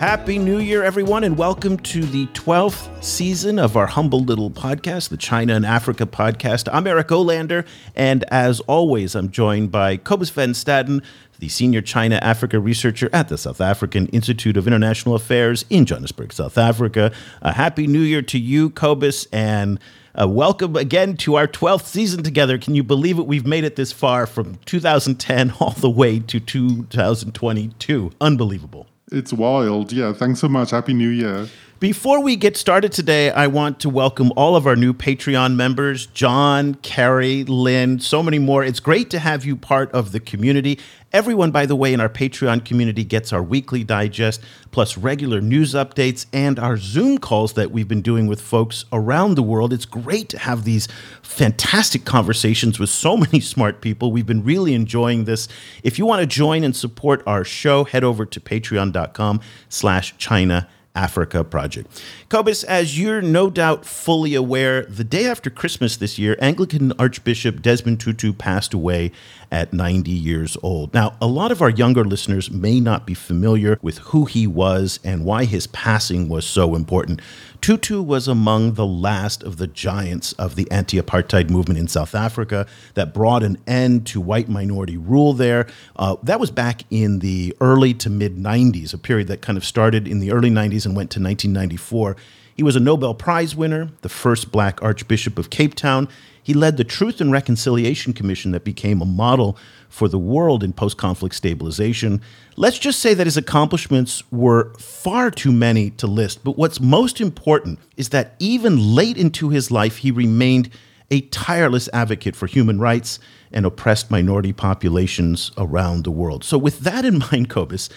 Happy New Year, everyone, and welcome to the 12th season of our humble little podcast, the China and Africa podcast. I'm Eric Olander, and as always, I'm joined by Cobus Van Staden, the senior China Africa researcher at the South African Institute of International Affairs in Johannesburg, South Africa. A happy New Year to you, Cobus, and uh, welcome again to our 12th season together. Can you believe it? We've made it this far from 2010 all the way to 2022. Unbelievable. It's wild. Yeah. Thanks so much. Happy New Year. Before we get started today, I want to welcome all of our new Patreon members John, Carrie, Lynn, so many more. It's great to have you part of the community. Everyone, by the way, in our Patreon community gets our weekly digest, plus regular news updates and our Zoom calls that we've been doing with folks around the world. It's great to have these fantastic conversations with so many smart people. We've been really enjoying this. If you want to join and support our show, head over to patreon.com slash China Africa Project. Cobus, as you're no doubt fully aware, the day after Christmas this year, Anglican Archbishop Desmond Tutu passed away at 90 years old. Now, a lot of our younger listeners may not be familiar with who he was and why his passing was so important. Tutu was among the last of the giants of the anti apartheid movement in South Africa that brought an end to white minority rule there. Uh, that was back in the early to mid 90s, a period that kind of started in the early 90s and went to 1994. He was a Nobel Prize winner, the first black Archbishop of Cape Town. He led the Truth and Reconciliation Commission that became a model for the world in post conflict stabilization. Let's just say that his accomplishments were far too many to list, but what's most important is that even late into his life, he remained a tireless advocate for human rights and oppressed minority populations around the world. So, with that in mind, Cobus,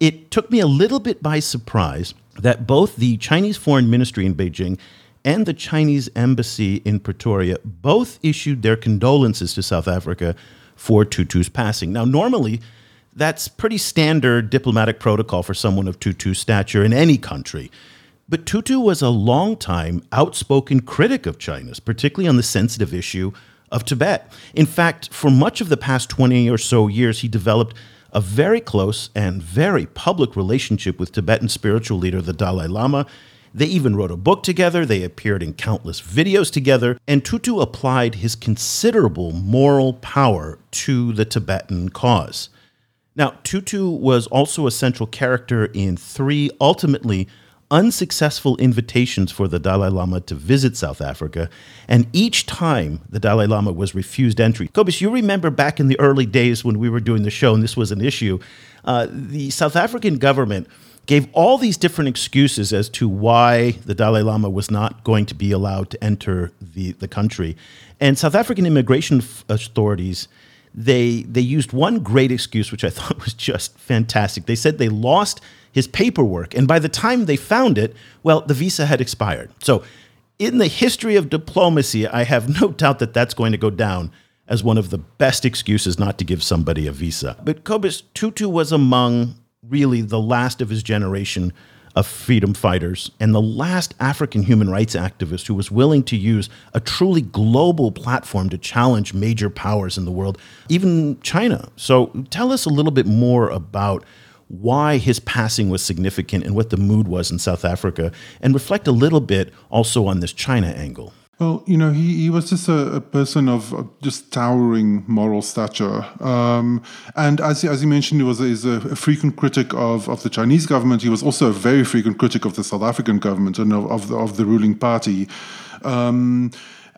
it took me a little bit by surprise that both the Chinese Foreign Ministry in Beijing and the Chinese Embassy in Pretoria both issued their condolences to South Africa for Tutu's passing. Now, normally, that's pretty standard diplomatic protocol for someone of Tutu's stature in any country. But Tutu was a long-time outspoken critic of China's, particularly on the sensitive issue of Tibet. In fact, for much of the past 20 or so years, he developed a very close and very public relationship with Tibetan spiritual leader the Dalai Lama. They even wrote a book together, they appeared in countless videos together, and Tutu applied his considerable moral power to the Tibetan cause. Now, Tutu was also a central character in three ultimately unsuccessful invitations for the Dalai Lama to visit South Africa, and each time the Dalai Lama was refused entry. Cobus, you remember back in the early days when we were doing the show and this was an issue, uh, the South African government gave all these different excuses as to why the Dalai Lama was not going to be allowed to enter the, the country. And South African immigration authorities they they used one great excuse which I thought was just fantastic. They said they lost his paperwork. And by the time they found it, well, the visa had expired. So, in the history of diplomacy, I have no doubt that that's going to go down as one of the best excuses not to give somebody a visa. But Cobus Tutu was among really the last of his generation of freedom fighters and the last African human rights activist who was willing to use a truly global platform to challenge major powers in the world, even China. So tell us a little bit more about why his passing was significant and what the mood was in South Africa, and reflect a little bit also on this China angle. Well, you know, he, he was just a, a person of just towering moral stature. Um, and as, as you mentioned, he was a, a, frequent critic of, of the Chinese government. He was also a very frequent critic of the South African government and of, of, the, of the ruling party. Um,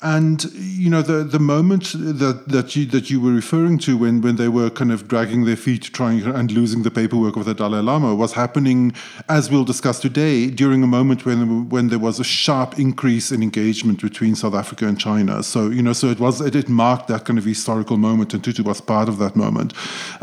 And you know the the moment that that you that you were referring to when when they were kind of dragging their feet trying and losing the paperwork of the Dalai Lama was happening as we'll discuss today during a moment when when there was a sharp increase in engagement between South Africa and China. So you know so it was it, it marked that kind of historical moment and Tutu was part of that moment.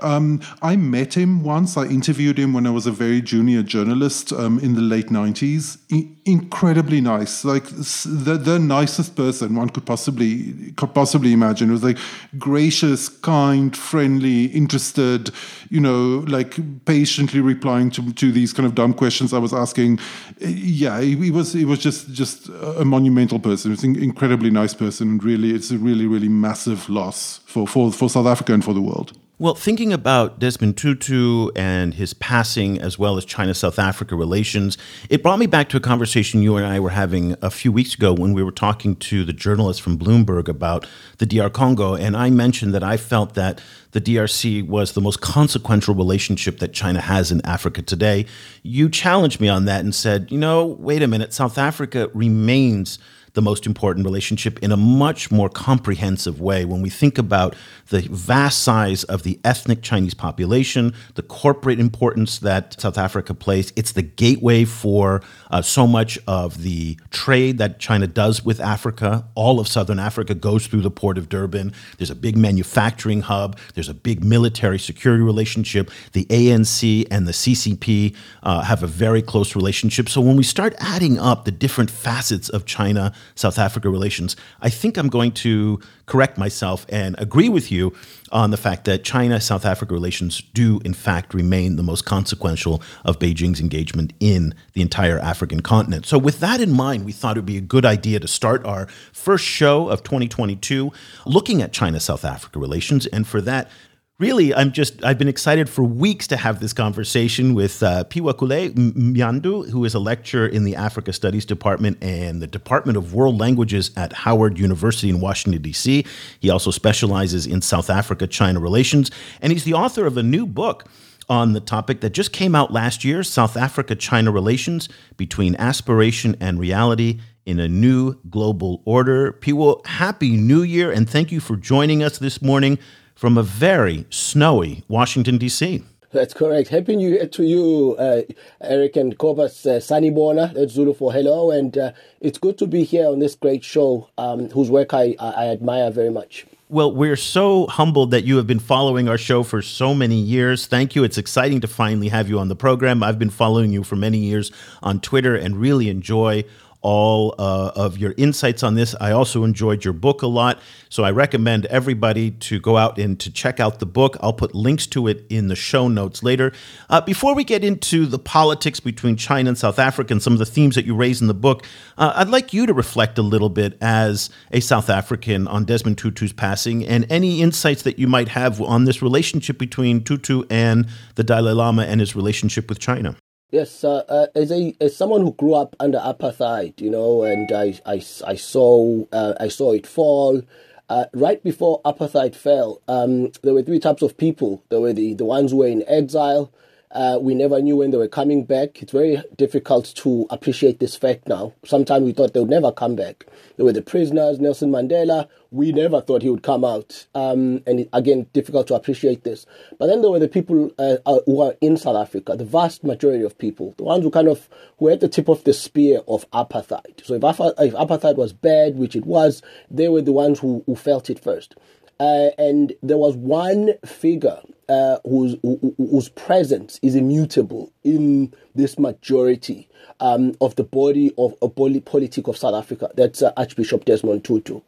Um, I met him once. I interviewed him when I was a very junior journalist um, in the late 90s. I- incredibly nice, like the, the nicest person one could possibly could possibly imagine. It was like gracious, kind, friendly, interested, you know, like patiently replying to, to these kind of dumb questions I was asking. Yeah, he, he was he was just just a monumental person. He was an incredibly nice person, and really, it's a really really massive loss for for, for South Africa and for the world. Well, thinking about Desmond Tutu and his passing, as well as China South Africa relations, it brought me back to a conversation you and I were having a few weeks ago when we were talking to the journalist from Bloomberg about the DR Congo. And I mentioned that I felt that the DRC was the most consequential relationship that China has in Africa today. You challenged me on that and said, you know, wait a minute, South Africa remains the most important relationship in a much more comprehensive way when we think about the vast size of the ethnic Chinese population, the corporate importance that South Africa plays. It's the gateway for uh, so much of the trade that China does with Africa. All of Southern Africa goes through the port of Durban. There's a big manufacturing hub, there's a big military security relationship. The ANC and the CCP uh, have a very close relationship. So when we start adding up the different facets of China South Africa relations, I think I'm going to correct myself and agree with you on the fact that China South Africa relations do, in fact, remain the most consequential of Beijing's engagement in the entire African continent. So, with that in mind, we thought it would be a good idea to start our first show of 2022 looking at China South Africa relations. And for that, really, I'm just, I've been excited for weeks to have this conversation with uh, Phiwokuhle Mnyandu, who is a lecturer in the Africa Studies Department and the Department of World Languages at Howard University in Washington, D.C. He also specializes in South Africa China relations, and he's the author of a new book on the topic that just came out last year South Africa China relations between aspiration and reality in a new global order. Phiwo, happy new year, and thank you for joining us this morning from a very snowy Washington, D.C. That's correct. Happy New Year to you, uh, Eric and Cobus uh, Sanibona. That's Zulu for hello. And uh, it's good to be here on this great show, um, whose work I, I admire very much. Well, we're so humbled that you have been following our show for so many years. Thank you. It's exciting to finally have you on the program. I've been following you for many years on Twitter and really enjoy all uh, of your insights on this. I also enjoyed your book a lot, so I recommend everybody to go out and to check out the book. I'll put links to it in the show notes later. Uh, before we get into the politics between China and South Africa and some of the themes that you raise in the book, uh, I'd like you to reflect a little bit as a South African on Desmond Tutu's passing and any insights that you might have on this relationship between Tutu and the Dalai Lama and his relationship with China. Yes, uh, uh, as a as someone who grew up under apartheid, you know, and I I, I saw uh, I saw it fall. Uh, right before apartheid fell, um, there were three types of people. There were the, the ones who were in exile. Uh, we never knew when they were coming back. It's very difficult to appreciate this fact now. Sometimes we thought they would never come back. There were the prisoners, Nelson Mandela. We never thought he would come out. Um, and again, difficult to appreciate this. But then there were the people uh, uh, who are in South Africa, the vast majority of people, the ones who kind of were at the tip of the spear of apartheid. So if, if apartheid was bad, which it was, they were the ones who, who felt it first. Uh, and there was one figure uh, whose, whose presence is immutable in this majority um, of the body of a politic of South Africa. That's uh, Archbishop Desmond Tutu.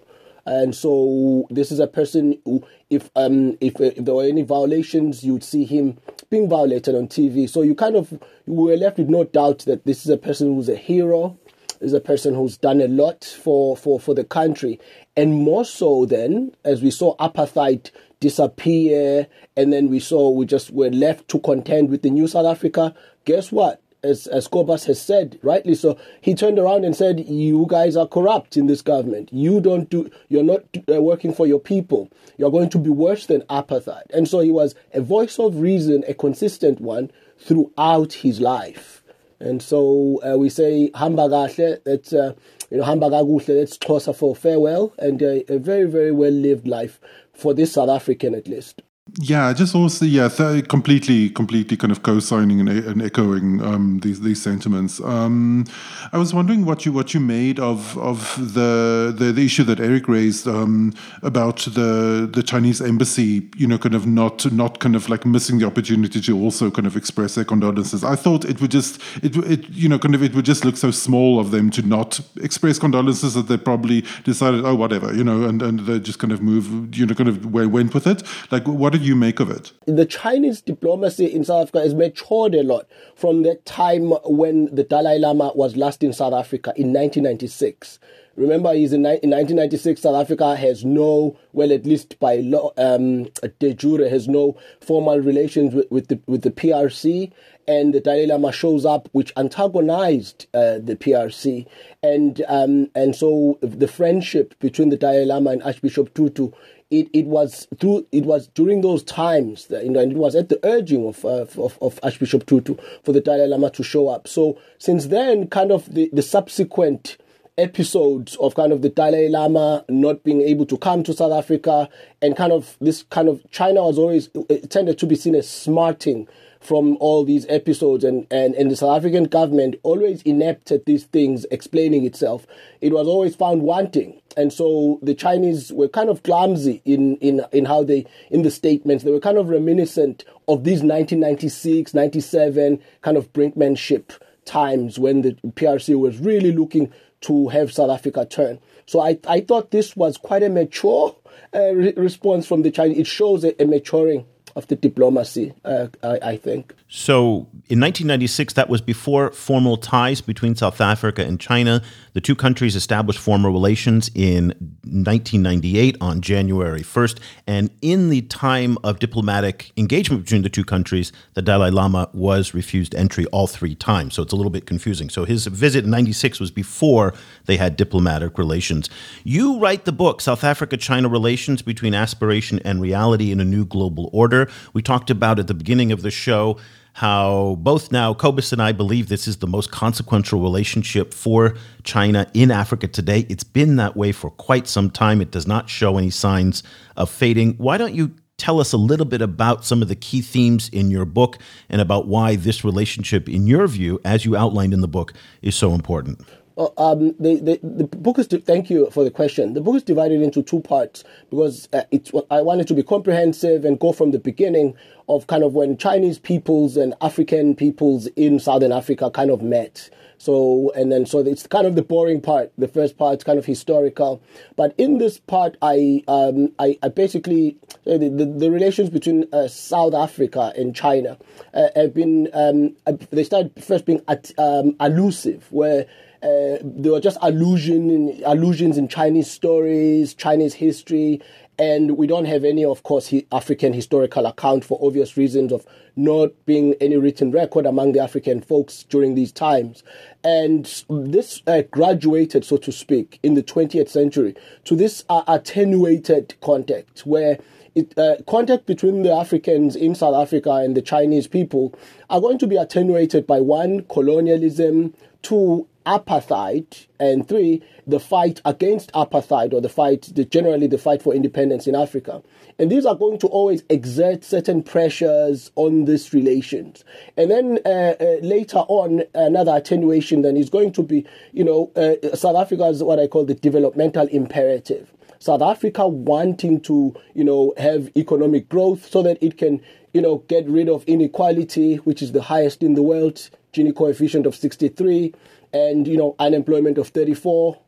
And so this is a person who, if um, if, if there were any violations, you'd see him being violated on TV. So you kind of you were left with no doubt that this is a person who's a hero, is a person who's done a lot for, for, for the country. And more so then, as we saw apartheid disappear, and then we saw we just were left to contend with the new South Africa. Guess what? As, as Cobus has said, rightly so, he turned around and said, "You guys are corrupt in this government. You don't do. You're not uh, working for your people. You're going to be worse than apartheid." And so he was a voice of reason, a consistent one throughout his life. And so uh, we say hamba kahle. That uh, you know, hamba kakuhle, let's Xhosa for farewell, and a very, very well lived life for this South African at least. Yeah, just also yeah, th- completely, completely kind of co-signing and, and echoing um, these these sentiments. Um, I was wondering what you what you made of of the the, the issue that Eric raised um, about the the Chinese embassy, you know, kind of not not kind of like missing the opportunity to also kind of express their condolences. I thought it would just it it you know kind of it would just look so small of them to not express condolences that they probably decided oh whatever you know and and they just kind of move you know kind of went with it. Like what did you make of it? The Chinese diplomacy in South Africa has matured a lot from the time when the Dalai Lama was last in South Africa in 1996. Remember, he's in, in 1996. South Africa has no, well, at least by law, um, de jure, has no formal relations with, with the with the PRC. And the Dalai Lama shows up, which antagonized uh, the PRC, and um, and so the friendship between the Dalai Lama and Archbishop Tutu it, it was through it was during those times that, you know, and it was at the urging of, uh, of, of Archbishop Tutu for the Dalai Lama to show up. So since then, kind of the, the subsequent episodes of kind of the Dalai Lama not being able to come to South Africa and kind of this kind of China was always tended to be seen as smarting from all these episodes and, and, and the South African government always inept at these things explaining itself. It was always found wanting. And so the Chinese were kind of clumsy in, in, in how they, in the statements, they were kind of reminiscent of these 1996, 97 kind of brinkmanship times when the PRC was really looking to have South Africa turn. So I, I thought this was quite a mature uh, re- response from the Chinese. It shows a, a maturing of the diplomacy, uh, I, I, think. So in 1996, that was before formal ties between South Africa and China. The two countries established formal relations in 1998 on January 1st. And in the time of diplomatic engagement between the two countries, the Dalai Lama was refused entry all three times. So it's a little bit confusing. So his visit in 96 was before they had diplomatic relations. You write the book, South Africa China Relations Between Aspiration and Reality in a New Global Order. We talked about at the beginning of the show how both now Cobus and I believe this is the most consequential relationship for China in Africa today. It's been that way for quite some time. It does not show any signs of fading. Why don't you tell us a little bit about some of the key themes in your book and about why this relationship, in your view, as you outlined in the book, is so important? Uh, um, the, the, the book is. thank you for the question. The book is divided into two parts because uh, it's. I wanted to be comprehensive and go from the beginning of kind of when Chinese peoples and African peoples in Southern Africa kind of met. So and then so it's kind of the boring part. The first part is kind of historical, but in this part, I um, I, I, basically the, the, the, relations between uh, South Africa and China uh, have been um, they started first being at, um, allusive where uh, there were just allusion allusions in Chinese stories, Chinese history, and we don't have any, of course, African historical account for obvious reasons of not being any written record among the African folks during these times. And this uh, graduated, so to speak, in the 20th century to this uh, attenuated contact where it, uh, contact between the Africans in South Africa and the Chinese people are going to be attenuated by one, colonialism, two, apartheid, and three, the fight against apartheid or the fight, the, generally the fight for independence in Africa. And these are going to always exert certain pressures on these relations. And then uh, uh, later on, another attenuation then is going to be, you know, uh, South Africa is what I call the developmental imperative. South Africa wanting to, you know, have economic growth so that it can, you know, get rid of inequality, which is the highest in the world, Gini coefficient of 63 and you know unemployment of 34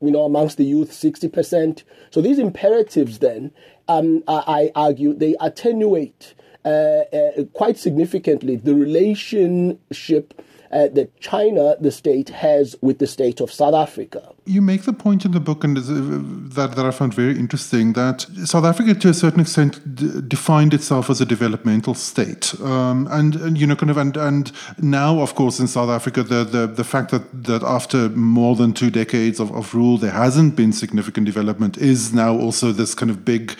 you know amongst the youth 60% so these imperatives then um, I, argue they attenuate uh, uh, quite significantly the relationship uh, that China, the state, has with the state of South Africa. You make the point in the book, and that, that I found very interesting, that South Africa, to a certain extent, d- defined itself as a developmental state, um, and, and, you know, kind of, and and now, of course, in South Africa, the the, the fact that that after more than two decades of, of rule, there hasn't been significant development is now also this kind of big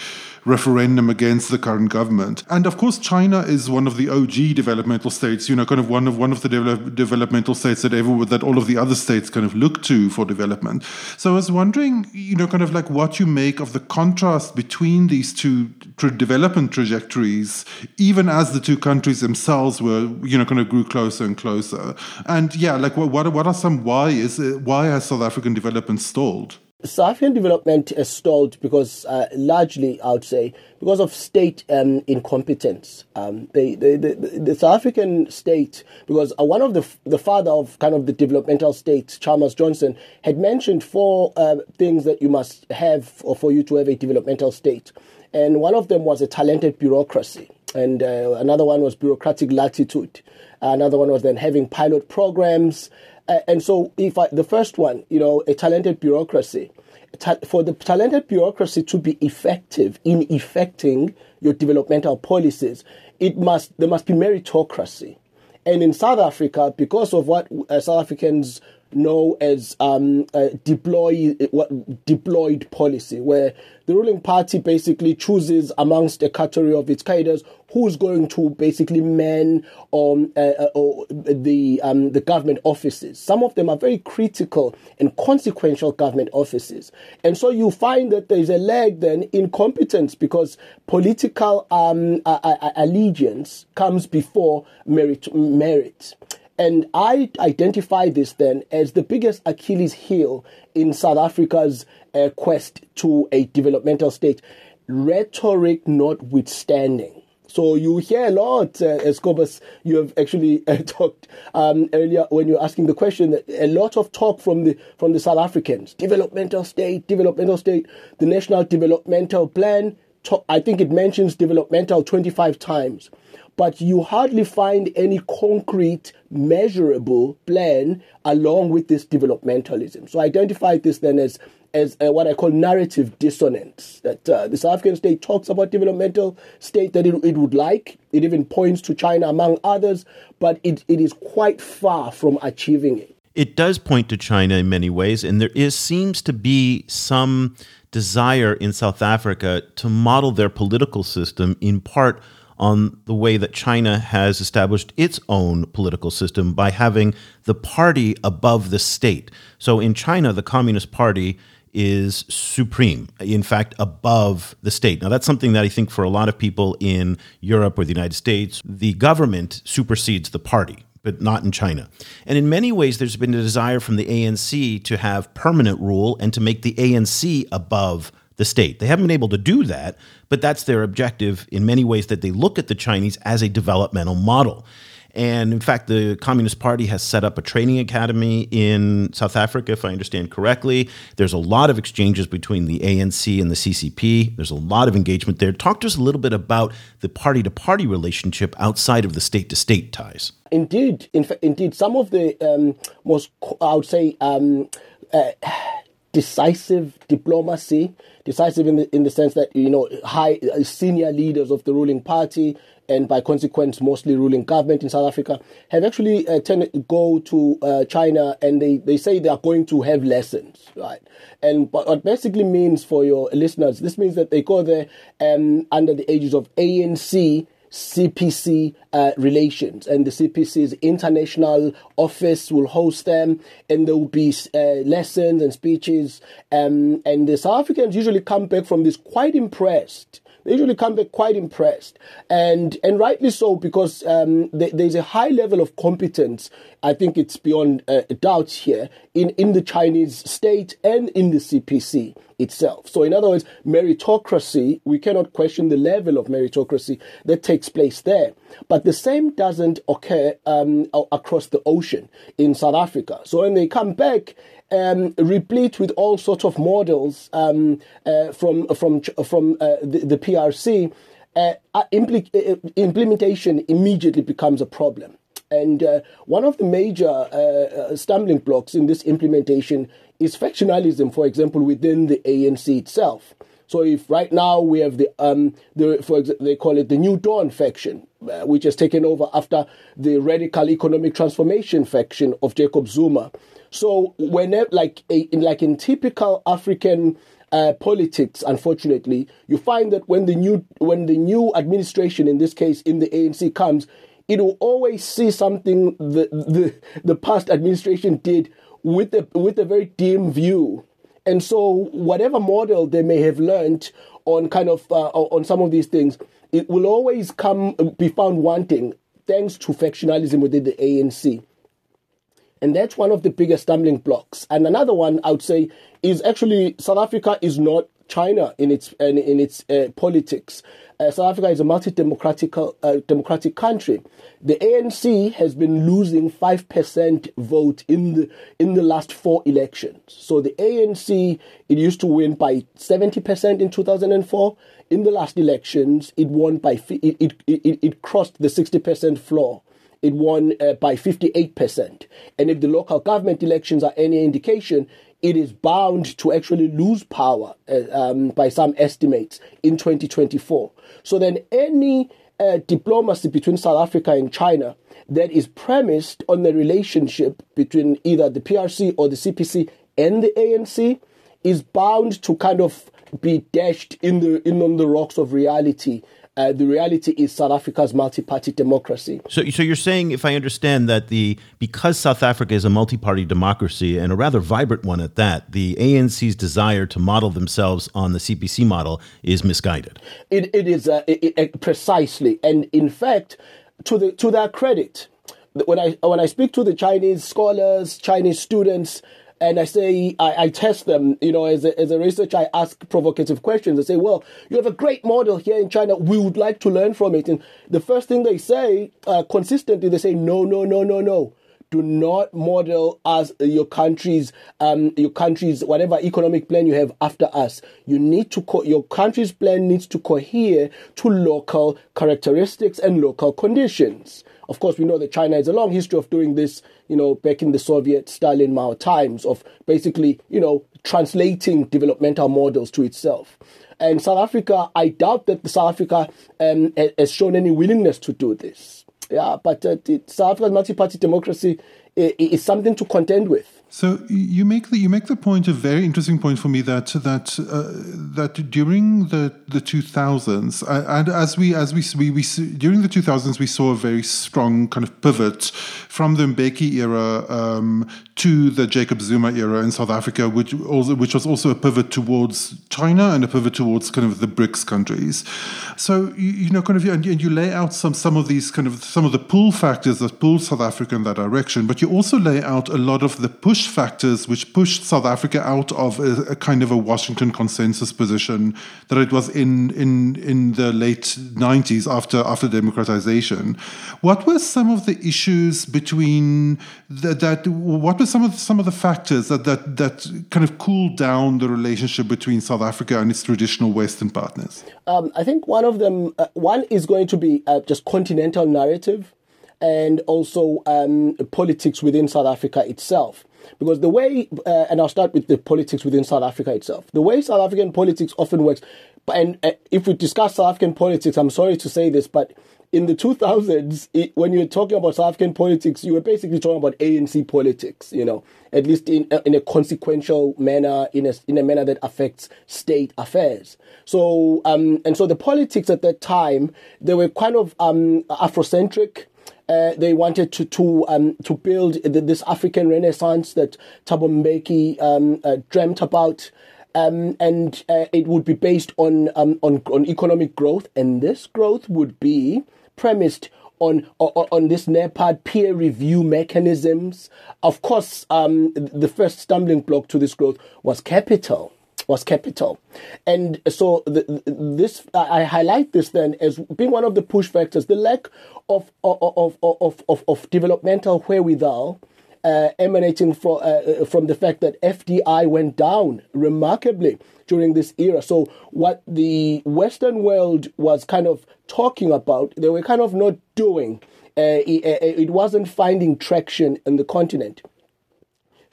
referendum against the current government. And of course, China is one of the OG developmental states. You know, kind of one of one of the develop, developmental states that ever that all of the other states kind of look to for development. So I was wondering, you know, kind of like what you make of the contrast between these two tra- development trajectories, even as the two countries themselves were, you know, kind of grew closer and closer. And yeah, like what what, what are some why is it, why has South African development stalled? South African development has stalled because, uh, largely, I would say, because of state um, incompetence. Um, the, the, the, the, South African state, because uh, one of the the father of kind of the developmental states, Chalmers Johnson, had mentioned four uh, things that you must have for, for you to have a developmental state, and one of them was a talented bureaucracy, and uh, another one was bureaucratic latitude. Another one was then having pilot programs. Uh, and so, if I, the first one, you know, a talented bureaucracy, ta- for the talented bureaucracy to be effective in effecting your developmental policies, it must there must be meritocracy. And in South Africa, because of what uh, South Africans know as um, deploy, what, deployed policy, where the ruling party basically chooses amongst a category of its cadres who's going to basically man um, uh, uh, the um, the government offices. Some of them are very critical and consequential government offices, and so you find that there is a lag then in competence because political um, allegiance comes before merit. merit. And I identify this then as the biggest Achilles heel in South Africa's uh, quest to a developmental state, rhetoric notwithstanding. So you hear a lot, uh, Escobus, you have actually uh, talked um, earlier when you're asking the question, a lot of talk from the from the South Africans, developmental state, developmental state, the National Developmental Plan. I think it mentions developmental 25 times but you hardly find any concrete, measurable plan along with this developmentalism. So I identify this then as as uh, what I call narrative dissonance. That uh, the South African state talks about developmental state that it, it would like. It even points to China among others, but it, it is quite far from achieving it. It does point to China in many ways, and there is seems to be some desire in South Africa to model their political system in part on the way that China has established its own political system by having the party above the state. So in China, the Communist Party is supreme, in fact, above the state. Now, that's something that I think for a lot of people in Europe or the United States, the government supersedes the party but not in China. And in many ways, there's been a desire from the ANC to have permanent rule and to make the ANC above the state. They haven't been able to do that, but that's their objective in many ways that they look at the Chinese as a developmental model. And in fact, the Communist Party has set up a training academy in South Africa, if I understand correctly. There's a lot of exchanges between the ANC and the CCP. There's a lot of engagement there. Talk to us a little bit about the party to party relationship outside of the state to state ties. Indeed, in indeed, some of the um, most, I would say, um, uh, decisive diplomacy, decisive in the, in the sense that, you know, high uh, senior leaders of the ruling party and by consequence mostly ruling government in South Africa have actually uh, tended to go to uh, China and they, they say they are going to have lessons, right? And but what basically means for your listeners, this means that they go there and under the aegis of ANC CPC uh, relations, and the CPC's international office will host them, and there will be uh, lessons and speeches. Um, and the South Africans usually come back from this quite impressed. They usually come back quite impressed, and and rightly so because um, th- there's a high level of competence. I think it's beyond uh, doubt here in in the Chinese state and in the CPC itself. So, in other words, meritocracy, we cannot question the level of meritocracy that takes place there. But the same doesn't occur um, across the ocean in South Africa. So, when they come back, um, replete with all sorts of models um, uh, from from from uh, the, the, PRC, uh, uh, impl- uh, implementation immediately becomes a problem. And uh, one of the major uh, stumbling blocks in this implementation is factionalism, for example, within the ANC itself. So if right now we have the um the for they call it the New Dawn faction, uh, which has taken over after the radical economic transformation faction of Jacob Zuma. So whenever like a, in like in typical African uh, politics, unfortunately, you find that when the new when the new administration, in this case in the ANC, comes, it will always see something the the, the past administration did with a with a very dim view. And so, whatever model they may have learned on kind of uh, on some of these things, it will always come be found wanting thanks to factionalism within the ANC. And that's one of the biggest stumbling blocks. And another one I would say is actually South Africa is not China in its in, in its uh, politics. Uh, South Africa is a multi-democratic uh, democratic country. The ANC has been losing five percent vote in the in the last four elections. So the ANC it used to win by seventy percent in two thousand and four. In the last elections, it won by it it, it, it crossed the sixty percent floor it won uh, by 58%. And if the local government elections are any indication, it is bound to actually lose power uh, um, by some estimates in 2024. So then any uh, diplomacy between South Africa and China that is premised on the relationship between either the PRC or the CPC and the ANC is bound to kind of be dashed in the in on the rocks of reality uh, the reality is South Africa's multi-party democracy. So, so you're saying, if I understand that, the because South Africa is a multi-party democracy and a rather vibrant one at that, the ANC's desire to model themselves on the CPC model is misguided. It, it is uh, it, it, precisely, and in fact, to the to their credit, when I when I speak to the Chinese scholars, Chinese students, and I say, I, I, test them, you know, as a, as a researcher, I ask provocative questions. I say, well, you have a great model here in China. We would like to learn from it. And the first thing they say, uh, consistently, they say, no, no, no, no, no. Do not model as your country's, um, your country's whatever economic plan you have after us. You need to co- your country's plan needs to cohere to local characteristics and local conditions. Of course, we know that China has a long history of doing this, you know, back in the Soviet Stalin Mao times of basically, you know, translating developmental models to itself. And South Africa, I doubt that South Africa um, has shown any willingness to do this. Yeah, but uh, South Africa's multi-party democracy is something to contend with. So you make the you make the point a very interesting point for me that that uh, that during the the two thousands and as we as we, we we during the two thousands we saw a very strong kind of pivot from the Mbeki era um, to the Jacob Zuma era in South Africa, which also which was also a pivot towards China and a pivot towards kind of the BRICS countries. So you, you know, kind of, and and you lay out some some of these kind of some of the pull factors that pull South Africa in that direction, but you also lay out a lot of the push factors which pushed South Africa out of a, a kind of a Washington consensus position that it was in in in the late nineties after after democratization. What were some of the issues between the, that? What were some of the, some of the factors that, that that kind of cooled down the relationship between South Africa and its traditional Western partners? Um, I think one of them, uh, one is going to be uh, just continental narrative, and also um, politics within South Africa itself. Because the way, uh, and I'll start with the politics within South Africa itself. The way South African politics often works, and uh, if we discuss South African politics, I'm sorry to say this, but in the 2000s, it, when you were talking about South African politics, you were basically talking about ANC politics, you know, at least in, in a consequential manner, in a, in a manner that affects state affairs. So, um, and so the politics at that time, they were kind of um, Afrocentric. Uh, they wanted to to um, to build this African Renaissance that Thabo Mbeki um, uh, dreamt about. Um, and uh, it would be based on, um, on on economic growth, and this growth would be premised on on, on this NEPAD peer review mechanisms. Of course, um, the first stumbling block to this growth was capital. Was capital, and so the, this I highlight this then as being one of the push factors: the lack of of of of, of, developmental wherewithal uh, emanating from, uh, from the fact that FDI went down remarkably during this era. So, what the Western world was kind of talking about, they were kind of not doing. Uh, it, uh, it, wasn't finding traction in the continent.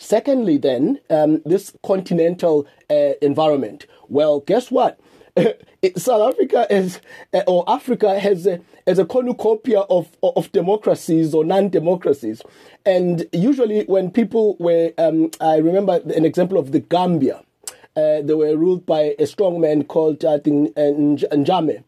Secondly, then, um, this continental uh, environment. Well, guess what? South Africa is, uh, or Africa has a, has a cornucopia of, of democracies or non-democracies. And usually when people were, um, I remember an example of the Gambia. uh, they were ruled by a strong man called I think Jammeh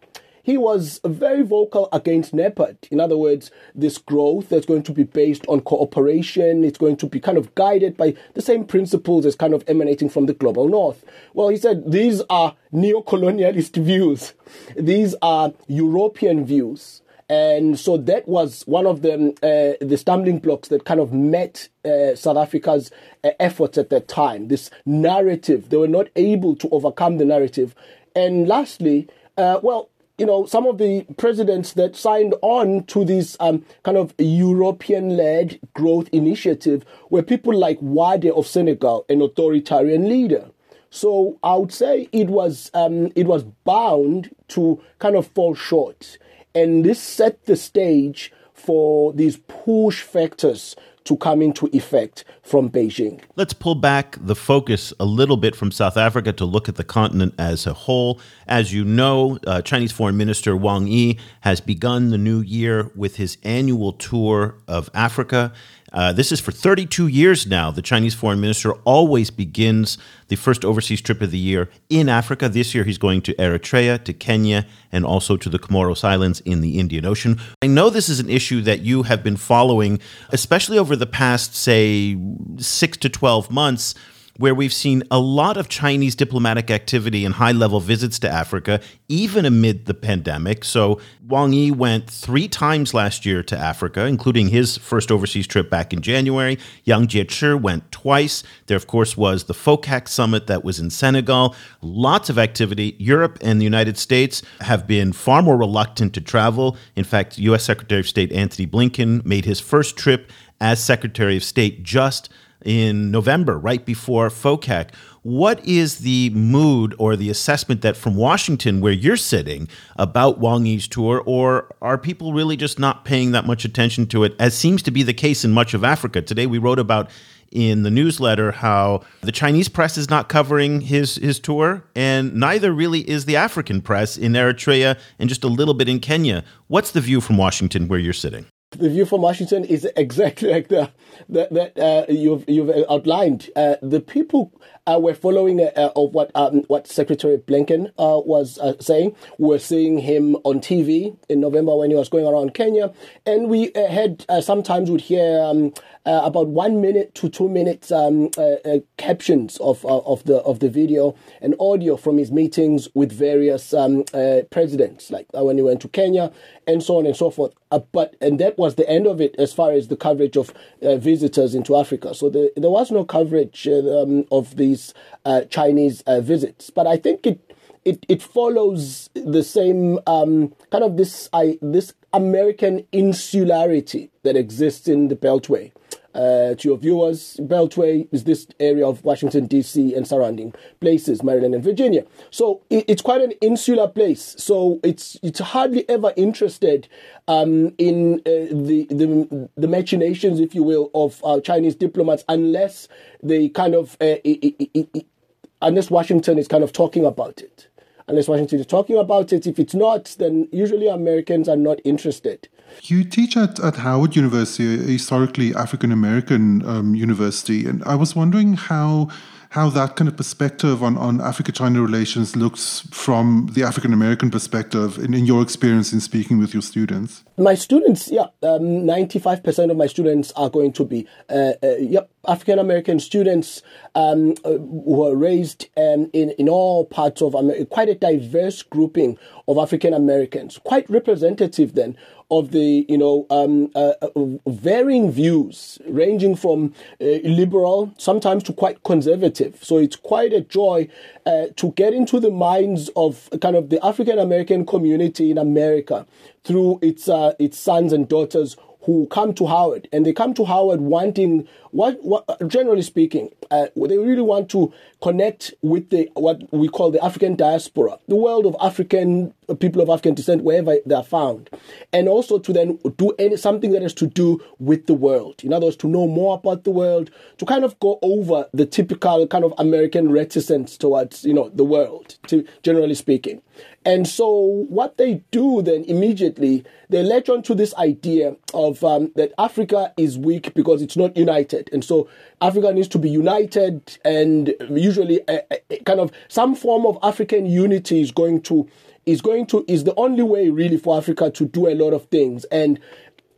he was very vocal against NEPAD. In other words, this growth that's going to be based on cooperation, it's going to be kind of guided by the same principles as kind of emanating from the global north. Well, he said these are neo-colonialist views. These are European views. And so that was one of the uh, the stumbling blocks that kind of met uh, South Africa's uh, efforts at that time. This narrative, they were not able to overcome the narrative. And lastly, uh, well, you know, some of the presidents that signed on to this um, kind of European led growth initiative were people like Wade of Senegal, an authoritarian leader. So I would say it was um, it was bound to kind of fall short, and this set the stage for these push factors to come into effect from Beijing. Let's pull back the focus a little bit from South Africa to look at the continent as a whole. As you know, uh, Chinese Foreign Minister Wang Yi has begun the new year with his annual tour of Africa. Uh, this is for 32 years now. The Chinese foreign minister always begins the first overseas trip of the year in Africa. This year, he's going to Eritrea, to Kenya, and also to the Comoros Islands in the Indian Ocean. I know this is an issue that you have been following, especially over the past, say, six to 12 months where we've seen a lot of Chinese diplomatic activity and high level visits to Africa, even amid the pandemic. So, Wang Yi went three times last year to Africa, including his first overseas trip back in January. Yang Jiechi went twice. There, of course, was the FOCAC summit that was in Senegal. Lots of activity. Europe and the United States have been far more reluctant to travel. In fact, U.S. Secretary of State Antony Blinken made his first trip as Secretary of State just in November, right before FOCAC. What is the mood or the assessment that from Washington, where you're sitting, about Wang Yi's tour, or are people really just not paying that much attention to it, as seems to be the case in much of Africa? Today, we wrote about in the newsletter how the Chinese press is not covering his his tour, and neither really is the African press in Eritrea and just a little bit in Kenya. What's the view from Washington, where you're sitting? The view from Washington is exactly like the that uh, you've you've outlined. Uh, the people uh, were following uh, of what um, what Secretary Blinken uh, was uh, saying. We were seeing him on TV in November when he was going around Kenya, and we had sometimes would hear um, about one minute to two minutes um, captions of of the of the video and audio from his meetings with various um, presidents, like when he went to Kenya and so on and so forth. but and that was the end of it as far as the coverage of visitors into Africa. So the, there was no coverage um, of these uh, Chinese uh, visits. But I think it it, it follows the same um, kind of this I, this American insularity that exists in the Beltway. Uh, to your viewers, Beltway is this area of Washington, D.C. and surrounding places, Maryland and Virginia. So it, it's quite an insular place. So it's it's hardly ever interested um, in uh, the, the, the machinations, if you will, of uh, Chinese diplomats unless they kind of uh, unless Washington is kind of talking about it. Unless Washington is talking about it, if it's not, then usually Americans are not interested. You teach at, at Howard University, a historically African American um, university, and I was wondering how how that kind of perspective on, on Africa China relations looks from the African American perspective in, in your experience in speaking with your students. My students, yeah, um, 95% of my students are going to be, uh, uh, yep, African American students um, uh, who are raised um, in, in all parts of America, quite a diverse grouping of African Americans, quite representative then of the you know um, uh, uh, varying views, ranging from uh, liberal sometimes to quite conservative. So it's quite a joy uh, to get into the minds of kind of the African American community in America through its uh, its sons and daughters who come to Howard, and they come to Howard wanting what, what generally speaking, uh, they really want to connect with the what we call the African diaspora, the world of African people of African descent wherever they are found, and also to then do any something that has to do with the world. In other words, to know more about the world, to kind of go over the typical kind of American reticence towards you know the world, to generally speaking. And so what they do then immediately, they latch on to this idea of um, that Africa is weak because it's not united. And so Africa needs to be united and usually a, a, kind of some form of African unity is going to is going to is the only way really for Africa to do a lot of things. And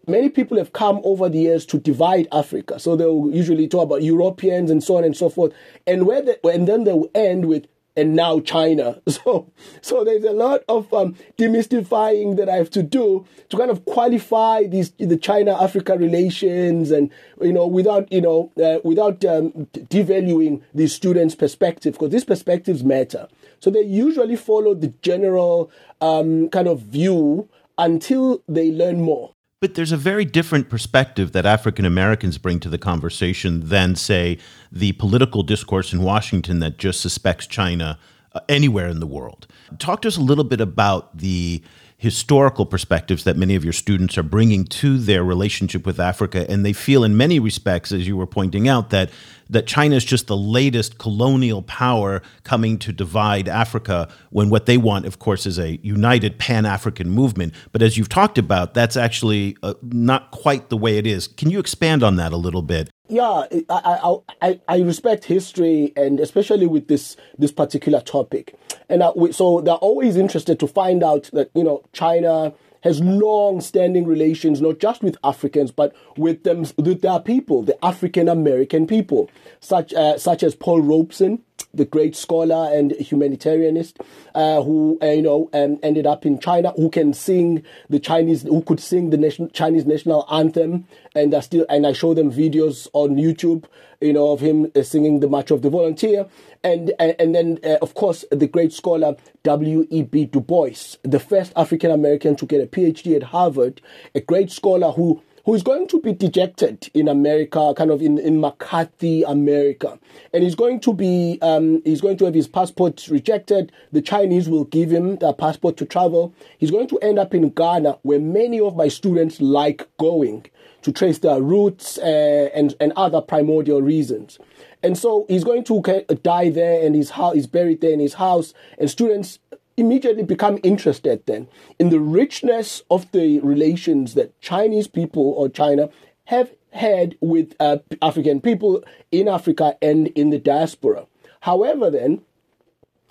many people have come over the years to divide Africa. So they'll usually talk about Europeans and so on and so forth. And where they, and then they'll end with and now China. So, so there's a lot of um, demystifying that I have to do to kind of qualify these the China-Africa relations, and you know, without you know, uh, without um, devaluing the students' perspective, because these perspectives matter. So they usually follow the general um, kind of view until they learn more. But there's a very different perspective that African Americans bring to the conversation than, say, the political discourse in Washington that just suspects China uh, anywhere in the world. Talk to us a little bit about the historical perspectives that many of your students are bringing to their relationship with Africa. And they feel, in many respects, as you were pointing out, that that China is just the latest colonial power coming to divide Africa when what they want, of course, is a united Pan African movement. But as you've talked about, that's actually uh, not quite the way it is. Can you expand on that a little bit? Yeah, I, I, I respect history and especially with this this particular topic, and uh, so they're always interested to find out that you know China has long-standing relations not just with Africans but with them with their people, the African American people, such uh, such as Paul Robeson, the great scholar and humanitarianist uh, who uh, you know um, ended up in China, who can sing the Chinese, who could sing the nation, Chinese national anthem, and I still and I show them videos on YouTube, you know, of him uh, singing the March of the Volunteer, and and, and then uh, of course the great scholar W. E. B. Du Bois, the first African American to get a PhD at Harvard, a great scholar who who is going to be dejected in America, kind of in, in McCarthy America. And he's going to be, um, he's going to have his passport rejected. The Chinese will give him the passport to travel. He's going to end up in Ghana, where many of my students like going to trace their roots uh, and, and other primordial reasons. And so he's going to die there and his house, he's buried there in his house. And students immediately become interested then in the richness of the relations that Chinese people or China have had with uh, African people in Africa and in the diaspora. However, then,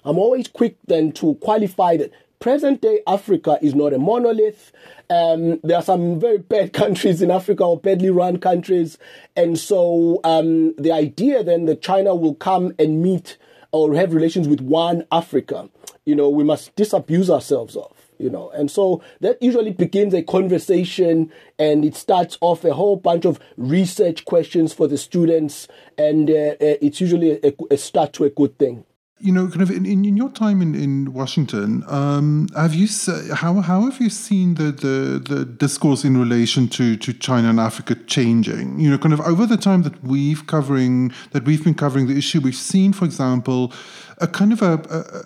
I'm always quick then to qualify that present day Africa is not a monolith. Um, there are some very bad countries in Africa or badly run countries. And so um, the idea then that China will come and meet or have relations with one Africa you know, we must disabuse ourselves of, you know. And so that usually begins a conversation and it starts off a whole bunch of research questions for the students. And uh, uh it's usually a, a start to a good thing. You know, kind of in, in your time in, in Washington, um, have you how how have you seen the, the, the discourse in relation to, to China and Africa changing? You know, kind of over the time that we've covering that we've been covering the issue, we've seen, for example, a kind of a,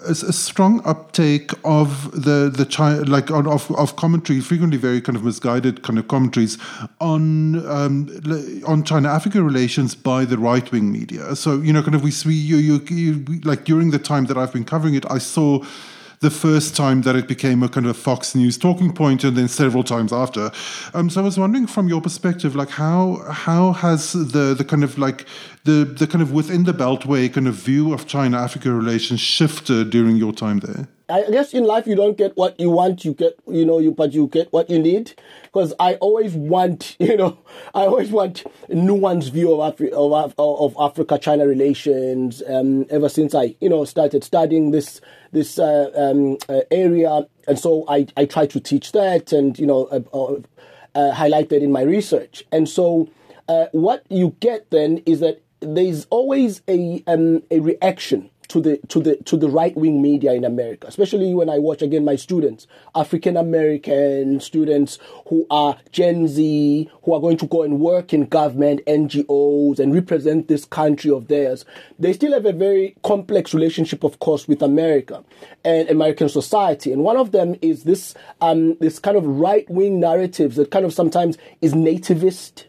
a, a strong uptake of the the China, like of of commentary, frequently very kind of misguided kind of commentaries on um, on China Africa relations by the right wing media. So you know, kind of we see you, you, you like during the time that I've been covering it, I saw the first time that it became a kind of Fox News talking point, and then several times after. Um, so I was wondering, from your perspective, like how how has the the kind of like the the kind of within the Beltway kind of view of China Africa relations shifted during your time there? I guess in life you don't get what you want, you get, you know, you but you get what you need. Because I always want, you know, I always want nuanced view of Afri- of, of Africa China relations. Um, ever since I, you know, started studying this this uh, um, uh, area, and so I I try to teach that and you know uh, uh, uh highlight that in my research. And so uh, what you get then is that there's always a um, a reaction to the to the to the right wing media in America, especially when I watch again my students, African American students who are Gen Z, who are going to go and work in government, NGOs, and represent this country of theirs. They still have a very complex relationship, of course, with America and American society, and one of them is this um, this kind of right wing narratives that kind of sometimes is nativist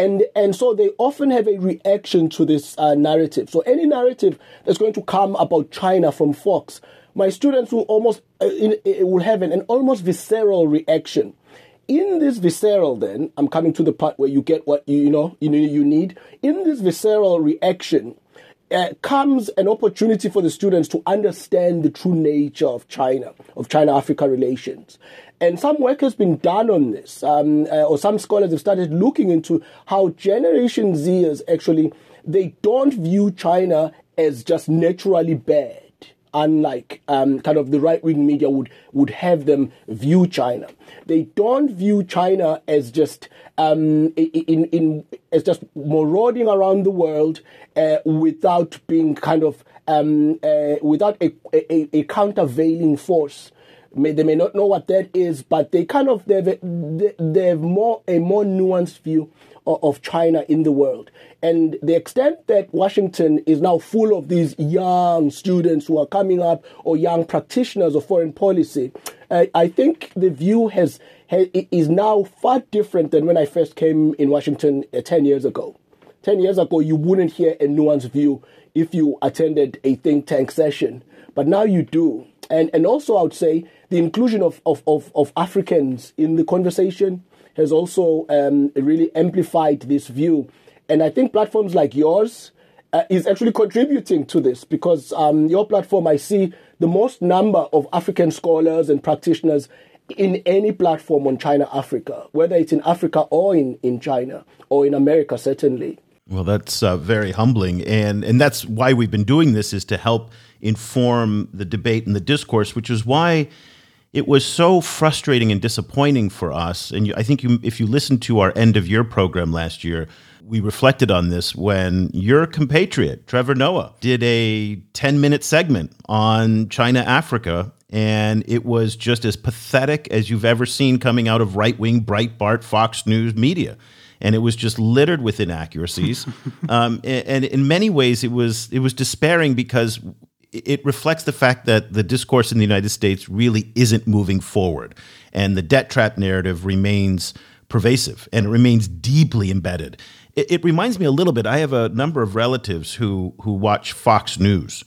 and and so they often have a reaction to this uh, narrative. So any narrative that's going to come about China from Fox, my students will almost uh, in, uh, will have an, an almost visceral reaction. In this visceral, then I'm coming to the part where you get what you, you know you you need. In this visceral reaction, uh, comes an opportunity for the students to understand the true nature of China, of China Africa relations. And some work has been done on this, um, uh, or some scholars have started looking into how Generation Zers actually they don't view China as just naturally bad, unlike um, kind of the right wing media would would have them view China. They don't view China as just um, in in as just marauding around the world uh, without being kind of um, uh, without a, a, a countervailing force may, they may not know what that is, but they kind of they've they have more a more nuanced view of, China in the world, and the extent that Washington is now full of these young students who are coming up or young practitioners of foreign policy, I think the view has, has is now far different than when I first came in Washington uh, ten years ago. Ten years ago, you wouldn't hear a nuanced view if you attended a think tank session, but now you do. And and also, I would say the inclusion of, of, of, of Africans in the conversation has also um, really amplified this view. And I think platforms like yours uh, is actually contributing to this because um, your platform, I see the most number of African scholars and practitioners in any platform on China Africa, whether it's in Africa or in, in China or in America, certainly. Well, that's uh, very humbling, and and that's why we've been doing this is to help inform the debate and the discourse, which is why it was so frustrating and disappointing for us. And you, I think you, if you listened to our end of year program last year, we reflected on this when your compatriot, Trevor Noah, did a 10 minute segment on China Africa. And it was just as pathetic as you've ever seen coming out of right wing Breitbart, Fox News media. And it was just littered with inaccuracies. um, and, and in many ways, it was it was despairing because it reflects the fact that the discourse in the United States really isn't moving forward. And the debt trap narrative remains pervasive and it remains deeply embedded. It, it, reminds me a little bit. I have a number of relatives who, who watch Fox News.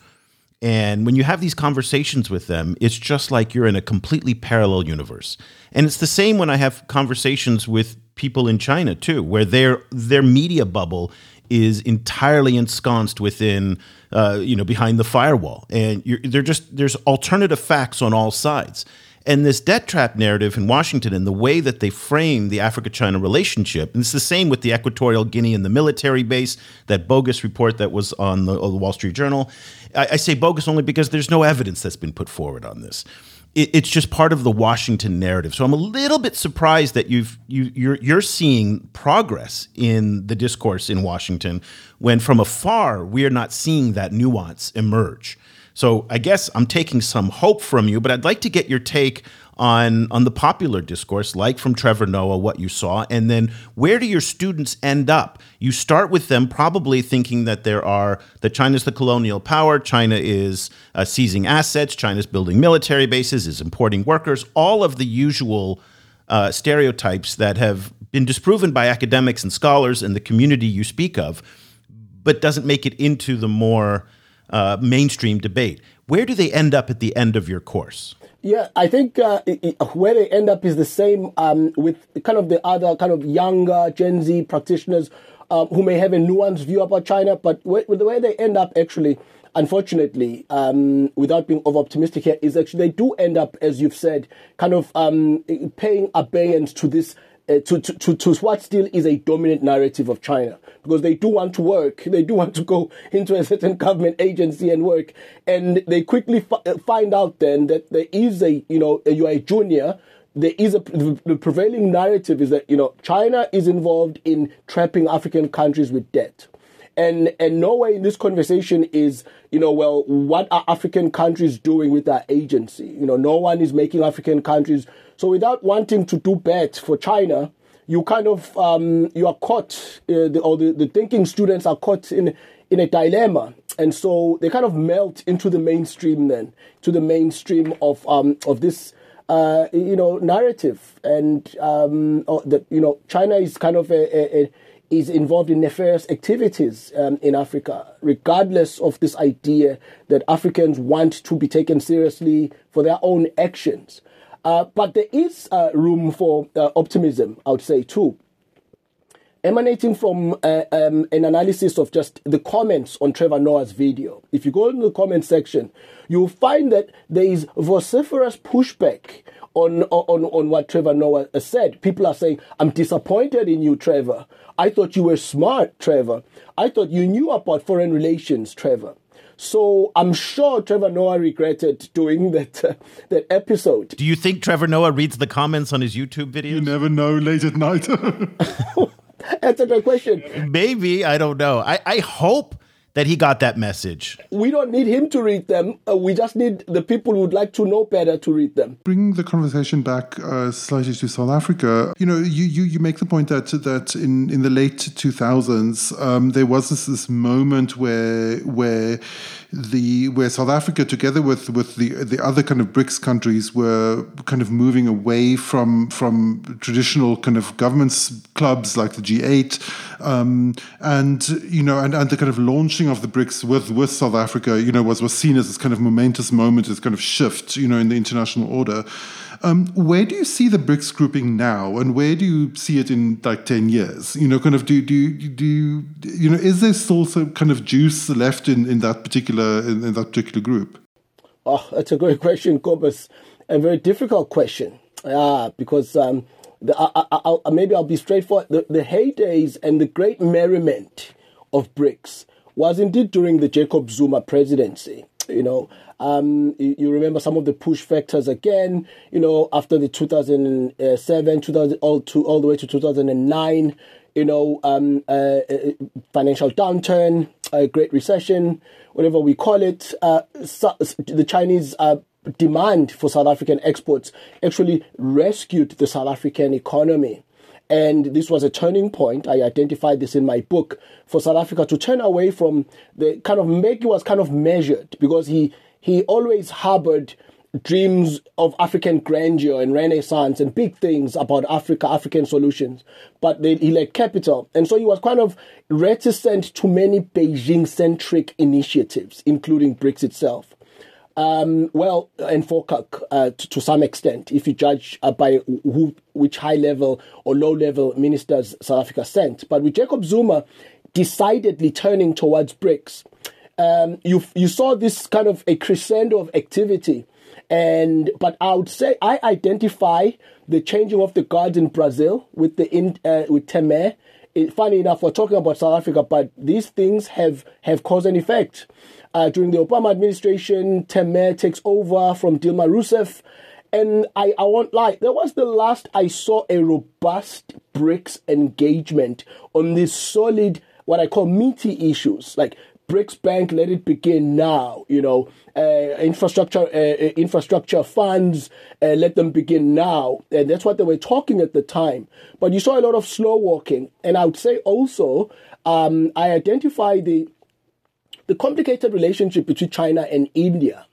And when you have these conversations with them, it's just like you're in a completely parallel universe. And it's the same when I have conversations with people in China too, where their their media bubble is entirely ensconced within, uh, you know, behind the firewall, and they're just there's alternative facts on all sides. And this debt trap narrative in Washington and the way that they frame the Africa China relationship, and it's the same with the Equatorial Guinea and the military base, that bogus report that was on the, on the Wall Street Journal. I, I say bogus only because there's no evidence that's been put forward on this it, it's just part of the Washington narrative. So I'm a little bit surprised that you've you you're you're seeing progress in the discourse in Washington when from afar we are not seeing that nuance emerge. So I guess I'm taking some hope from you, but I'd like to get your take on on the popular discourse, like from Trevor Noah, what you saw, and then where do your students end up? You start with them probably thinking that there are that China's the colonial power, China is uh, seizing assets, China's building military bases, is importing workers, all of the usual uh, stereotypes that have been disproven by academics and scholars and the community you speak of, but doesn't make it into the more uh, mainstream debate. Where do they end up at the end of your course? Yeah, I think uh, where they end up is the same um, with kind of the other kind of younger Gen Z practitioners uh, who may have a nuanced view about China, but where, the way they end up actually, unfortunately, um, without being over optimistic here, is actually they do end up, as you've said, kind of um, paying abeyance to this uh, to, to, to what still is a dominant narrative of China because they do want to work. They do want to go into a certain government agency and work. And they quickly f- find out then that there is a, you know, you are a junior. There is a, the prevailing narrative is that, you know, China is involved in trapping African countries with debt. And and nowhere in this conversation is, you know, well, what are African countries doing with their agency? You know, no one is making African countries. So without wanting to do bad for China, you kind of um, you are caught, uh, the, or the, the thinking students are caught in in a dilemma, and so they kind of melt into the mainstream then, to the mainstream of um, of this uh, you know narrative, and um, that you know China is kind of a, a is involved in nefarious activities um, in Africa, regardless of this idea that Africans want to be taken seriously for their own actions. Uh, but there is uh, room for uh, optimism, I would say, too. Emanating from uh, um, an analysis of just the comments on Trevor Noah's video. If you go into the comment section, you'll find that there is vociferous pushback on, on, on what Trevor Noah said. People are saying, I'm disappointed in you, Trevor. I thought you were smart, Trevor. I thought you knew about foreign relations, Trevor. So I'm sure Trevor Noah regretted doing that uh, that episode. Do you think Trevor Noah reads the comments on his YouTube videos? You never know late at night. That's a great question. Maybe I don't know. I, I hope that he got that message. We don't need him to read them. Uh, we just need the people who would like to know better to read them. Bring the conversation back uh, slightly to South Africa. You know, you, you, you make the point that that in, in the late 2000s, um, there was this, this moment where where the where South Africa, together with with the the other kind of BRICS countries, were kind of moving away from from traditional kind of governments clubs like the G8, um, and you know, and, and the kind of launching of the BRICS with with South Africa, you know, was was seen as this kind of momentous moment, this kind of shift, you know, in the international order. Um, where do you see the BRICS grouping now, and where do you see it in like ten years? You know, kind of do do do you, you know is there still some kind of juice left in, in that particular in, in that particular group? Oh, that's a great question, Cobus, a very difficult question. Ah, because um, the, I, I, I, maybe I'll be straightforward. The, the heydays and the great merriment of BRICS was indeed during the Jacob Zuma presidency. You know, um, you, you, remember some of the push factors again. You know, after the 2007, 2000, all to all the way to 2009. You know, um, uh, uh, financial downturn, a Great Recession, whatever we call it. Uh, the Chinese uh, demand for South African exports actually rescued the South African economy. And this was a turning point. I identified this in my book for South Africa to turn away from the kind of Mbeki was kind of measured because he he always harbored dreams of African grandeur and renaissance and big things about Africa, African solutions. But they, he lacked capital. And so he was kind of reticent to many Beijing centric initiatives, including BRICS itself. Um, well, and FOCAC uh, to, to, some extent, if you judge uh, by who, which high level or low level ministers South Africa sent. But with Jacob Zuma decidedly turning towards BRICS, um, you you saw this kind of a crescendo of activity, and but I would say I identify the changing of the guards in Brazil with the in, uh, with Temer. It, funny enough, we're talking about South Africa, but these things have have cause and effect. Uh, during the Obama administration, Temer takes over from Dilma Rousseff. And I, I won't lie, that was the last I saw a robust BRICS engagement on these solid, what I call meaty issues, like BRICS Bank, let it begin now. You know, uh, infrastructure, uh, uh, infrastructure funds, uh, let them begin now. And that's what they were talking at the time. But you saw a lot of slow walking. And I would say also, um, I identify the the complicated relationship between China and India,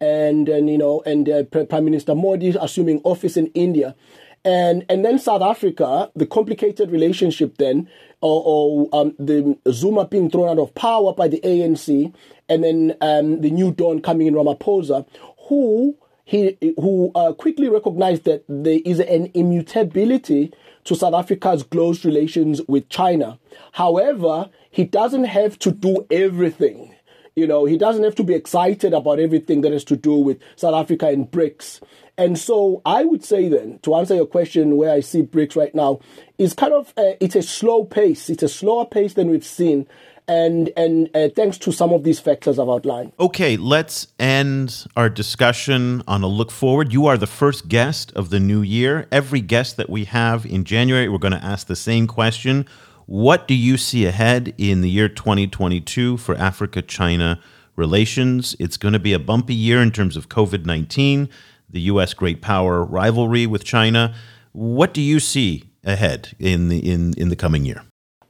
and and you know, and uh, Prime Minister Modi assuming office in India, and and then South Africa, the complicated relationship then, or, or um, the Zuma being thrown out of power by the ANC, and then um, the new dawn coming in Ramaphosa, who he who uh, quickly recognized that there is an immutability to South Africa's close relations with China. However, he doesn't have to do everything. You know, he doesn't have to be excited about everything that has to do with South Africa and BRICS. And so I would say then, to answer your question, where I see BRICS right now, is kind of a, it's a slow pace. It's a slower pace than we've seen and and uh, thanks to some of these factors I've outlined. Okay, let's end our discussion on a look forward. You are the first guest of the new year. Every guest that we have in January, we're going to ask the same question. What do you see ahead in the year 2022 for Africa China relations? It's going to be a bumpy year in terms of COVID 19, the U.S. great power rivalry with China. What do you see ahead in the, in, in the coming year?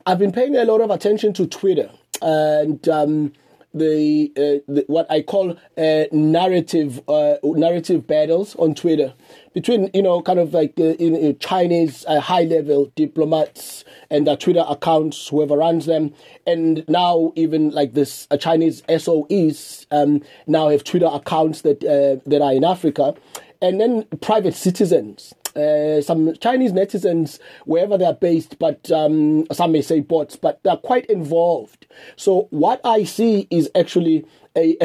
I've been paying a lot of attention to Twitter and um, the, uh, the, what I call uh, narrative uh, narrative battles on Twitter between you know kind of like the Chinese uh, high level diplomats and their Twitter accounts, whoever runs them, and now even like this uh, Chinese SOEs um, now have Twitter accounts that uh, that are in Africa, and then private citizens uh, some Chinese netizens, wherever they're based, but um, some may say bots, but they're quite involved. So what I see is actually a,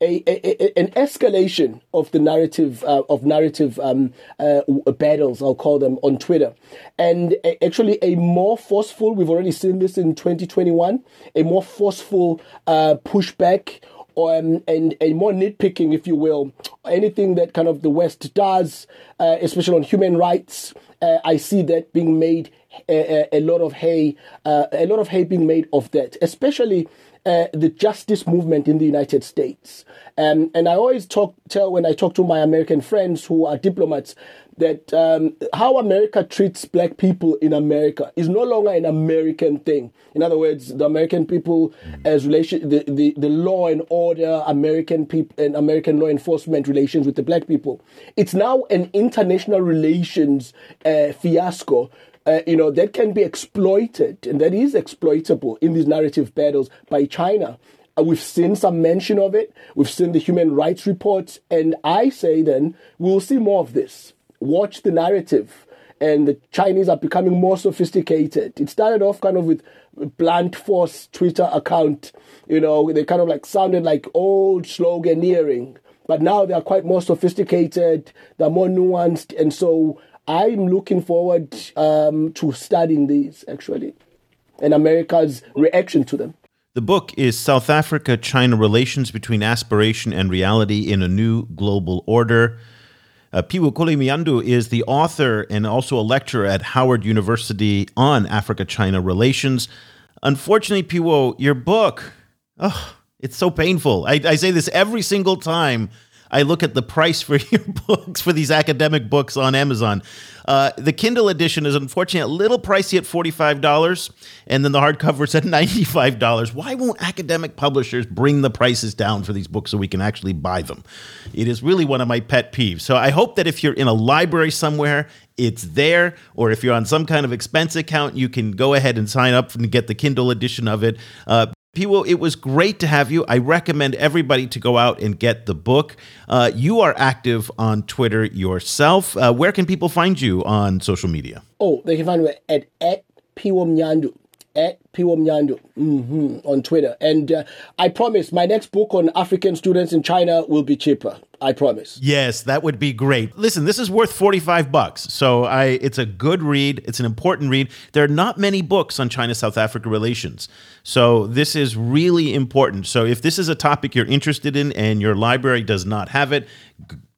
a, a, an escalation of the narrative uh, of narrative um, uh, battles, I'll call them on Twitter, and actually a more forceful. We've already seen this in 2021. A more forceful uh, pushback um, and and more nitpicking, if you will, anything that kind of the West does, uh, especially on human rights. Uh, I see that being made a, uh, a, a lot of hay, uh, a lot of hay being made of that, especially uh, the justice movement in the United States. Um, and I always talk tell when I talk to my American friends who are diplomats that um, how America treats black people in America is no longer an American thing. In other words, the American people mm. as relation the, the, the law and order, American people and American law enforcement relations with the black people. It's now an international relations uh, fiasco uh, you know, that can be exploited and that is exploitable in these narrative battles by China. Uh, we've seen some mention of it. We've seen the human rights reports. And I say then we'll see more of this. Watch the narrative. And the Chinese are becoming more sophisticated. It started off kind of with blunt force Twitter account. You know, they kind of like sounded like old sloganeering. But now they are quite more sophisticated. They're more nuanced. And so I'm looking forward um, to studying these actually and America's reaction to them. The book is South Africa China Relations Between Aspiration and Reality in a New Global Order. Uh, Phiwokuhle Mnyandu is the author and also a lecturer at Howard University on Africa China relations. Unfortunately, Phiwo, your book, oh, it's so painful. I, I say this every single time I look at the price for your books for these academic books on Amazon. Uh, the Kindle edition is unfortunately a little pricey at $45, and then the hardcover is at $95. Why won't academic publishers bring the prices down for these books so we can actually buy them? It is really one of my pet peeves. So I hope that if you're in a library somewhere, it's there, or if you're on some kind of expense account, you can go ahead and sign up and get the Kindle edition of it. Uh, Phiwo, it was great to have you. I recommend everybody to go out and get the book. Uh, you are active on Twitter yourself. Uh, where can people find you on social media? Oh, they can find me at, at Phiwo Mnyandu at Phiwo Mnyandu mm-hmm, on Twitter. And uh, I promise my next book on African students in China will be cheaper. I promise. Yes, that would be great. Listen, this is worth 45 bucks. So I it's a good read, it's an important read. There are not many books on China South Africa relations. So this is really important. So if this is a topic you're interested in and your library does not have it,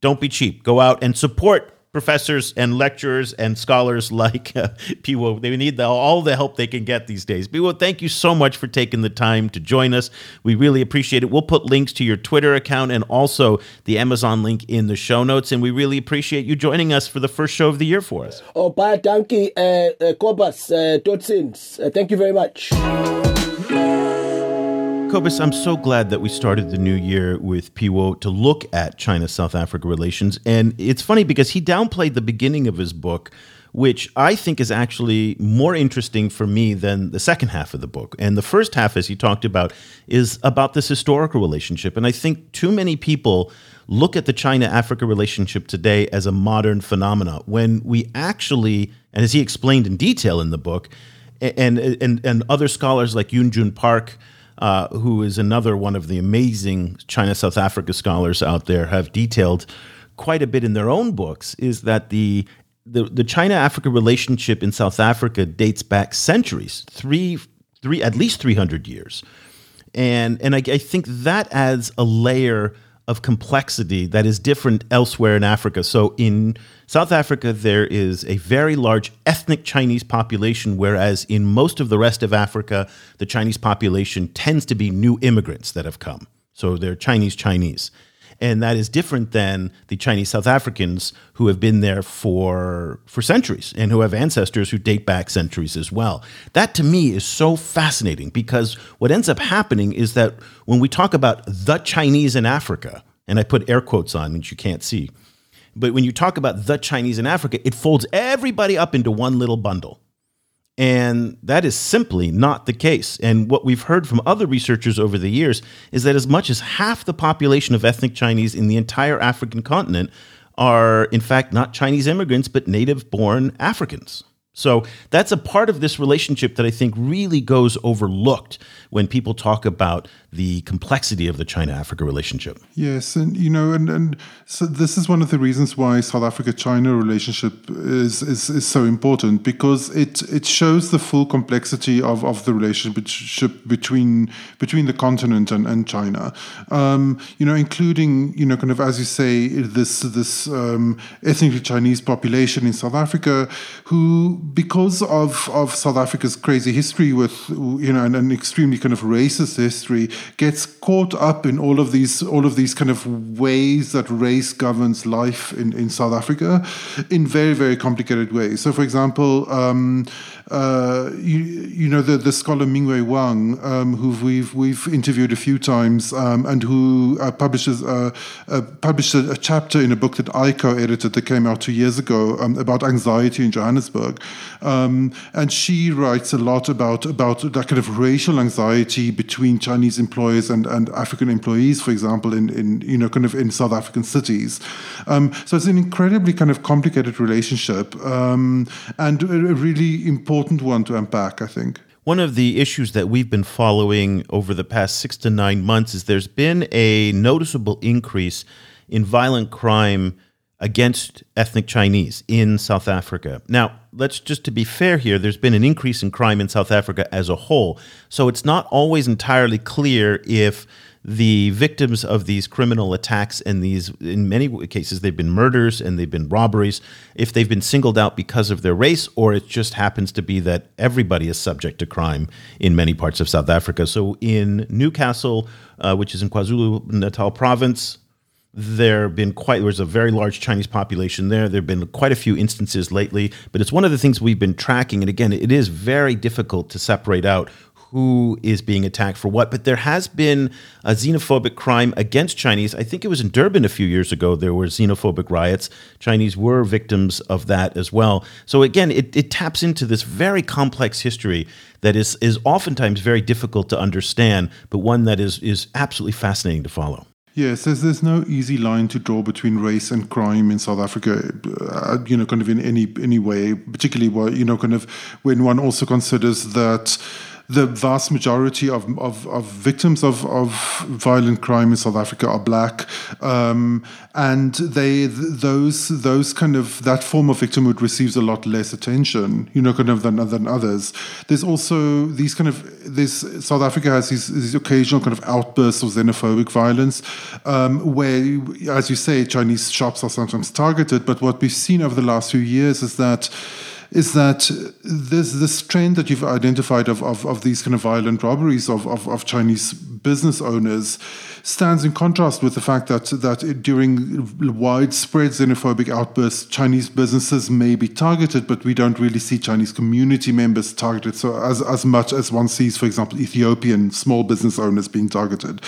don't be cheap. Go out and support professors and lecturers and scholars like uh, Phiwo. They need the, all the help they can get these days. Phiwo, thank you so much for taking the time to join us. We really appreciate it. We'll put links to your Twitter account and also the Amazon link in the show notes. And we really appreciate you joining us for the first show of the year for us. Oh, bye, donkey, uh, uh, Cobus, uh, uh, thank you very much. I'm so glad that we started the new year with Phiwo to look at China South Africa relations. And it's funny because he downplayed the beginning of his book, which I think is actually more interesting for me than the second half of the book. And the first half, as he talked about, is about this historical relationship. And I think too many people look at the China Africa relationship today as a modern phenomena when we actually, and as he explained in detail in the book, and, and, and other scholars like Yoon Jung Park, uh, who is another one of the amazing China South Africa scholars out there, have detailed quite a bit in their own books, is that the the, the China Africa relationship in South Africa dates back centuries, three, three, at least 300 years. And, and I, I think that adds a layer of complexity that is different elsewhere in Africa. So in South Africa, there is a very large ethnic Chinese population, whereas in most of the rest of Africa, the Chinese population tends to be new immigrants that have come. So they're Chinese Chinese. And that is different than the Chinese South Africans who have been there for, for centuries and who have ancestors who date back centuries as well. That to me is so fascinating because what ends up happening is that when we talk about the Chinese in Africa, and I put air quotes on, which you can't see, but when you talk about the Chinese in Africa, it folds everybody up into one little bundle. And that is simply not the case. And what we've heard from other researchers over the years is that as much as half the population of ethnic Chinese in the entire African continent are, in fact, not Chinese immigrants, but native born Africans. So that's a part of this relationship that I think really goes overlooked when people talk about the complexity of the China Africa relationship. Yes, and you know, and, and so this is one of the reasons why South Africa China relationship is, is is so important because it it shows the full complexity of, of the relationship between between the continent and, and China. Um, you know, including, you know, kind of as you say, this this um, ethnically Chinese population in South Africa who because of, of South Africa's crazy history with, you know, an, an extremely kind of racist history, gets caught up in all of these all of these kind of ways that race governs life in, in South Africa in very, very complicated ways. So, for example, um, uh, you, you know the, the scholar Mingwei Huang, um, who we've we've interviewed a few times, um, and who uh, publishes uh, uh, published a, a, chapter in a book that I co-edited that came out two years ago um, about anxiety in Johannesburg, um, and she writes a lot about about that kind of racial anxiety between Chinese employers and, and African employees, for example, in, in you know kind of in South African cities. Um, so it's an incredibly kind of complicated relationship um, and a really important important one to unpack, I think. One of the issues that we've been following over the past six to nine months is there's been a noticeable increase in violent crime against ethnic Chinese in South Africa. Now, let's just to be fair here, there's been an increase in crime in South Africa as a whole. So it's not always entirely clear if the victims of these criminal attacks and these in many cases they've been murders and they've been robberies if they've been singled out because of their race or it just happens to be that everybody is subject to crime in many parts of South Africa so in Newcastle uh, which is in KwaZulu-Natal province there have been quite there's a very large Chinese population there. There have been quite a few instances lately, but it's one of the things we've been tracking. And again, it is very difficult to separate out who is being attacked for what. But there has been a xenophobic crime against Chinese. I think it was in Durban a few years ago. There were xenophobic riots. Chinese were victims of that as well. So again, it, it taps into this very complex history that is is oftentimes very difficult to understand, but one that is is absolutely fascinating to follow. Yes, there's, there's no easy line to draw between race and crime in South Africa, uh, you know, kind of in any any way, particularly, where, you know, kind of when one also considers that the vast majority of, of, of victims of, of violent crime in South Africa are black, um, and they those those kind of that form of victimhood receives a lot less attention, you know, kind of than than others. There's also these kind of this South Africa has these, these occasional kind of outbursts of xenophobic violence, um, where, as you say, Chinese shops are sometimes targeted. But what we've seen over the last few years is that is that this this trend that you've identified of, of, of these kind of violent robberies of, of, of Chinese business owners stands in contrast with the fact that that during widespread xenophobic outbursts, Chinese businesses may be targeted, but we don't really see Chinese community members targeted. So as as much as one sees, for example, Ethiopian small business owners being targeted.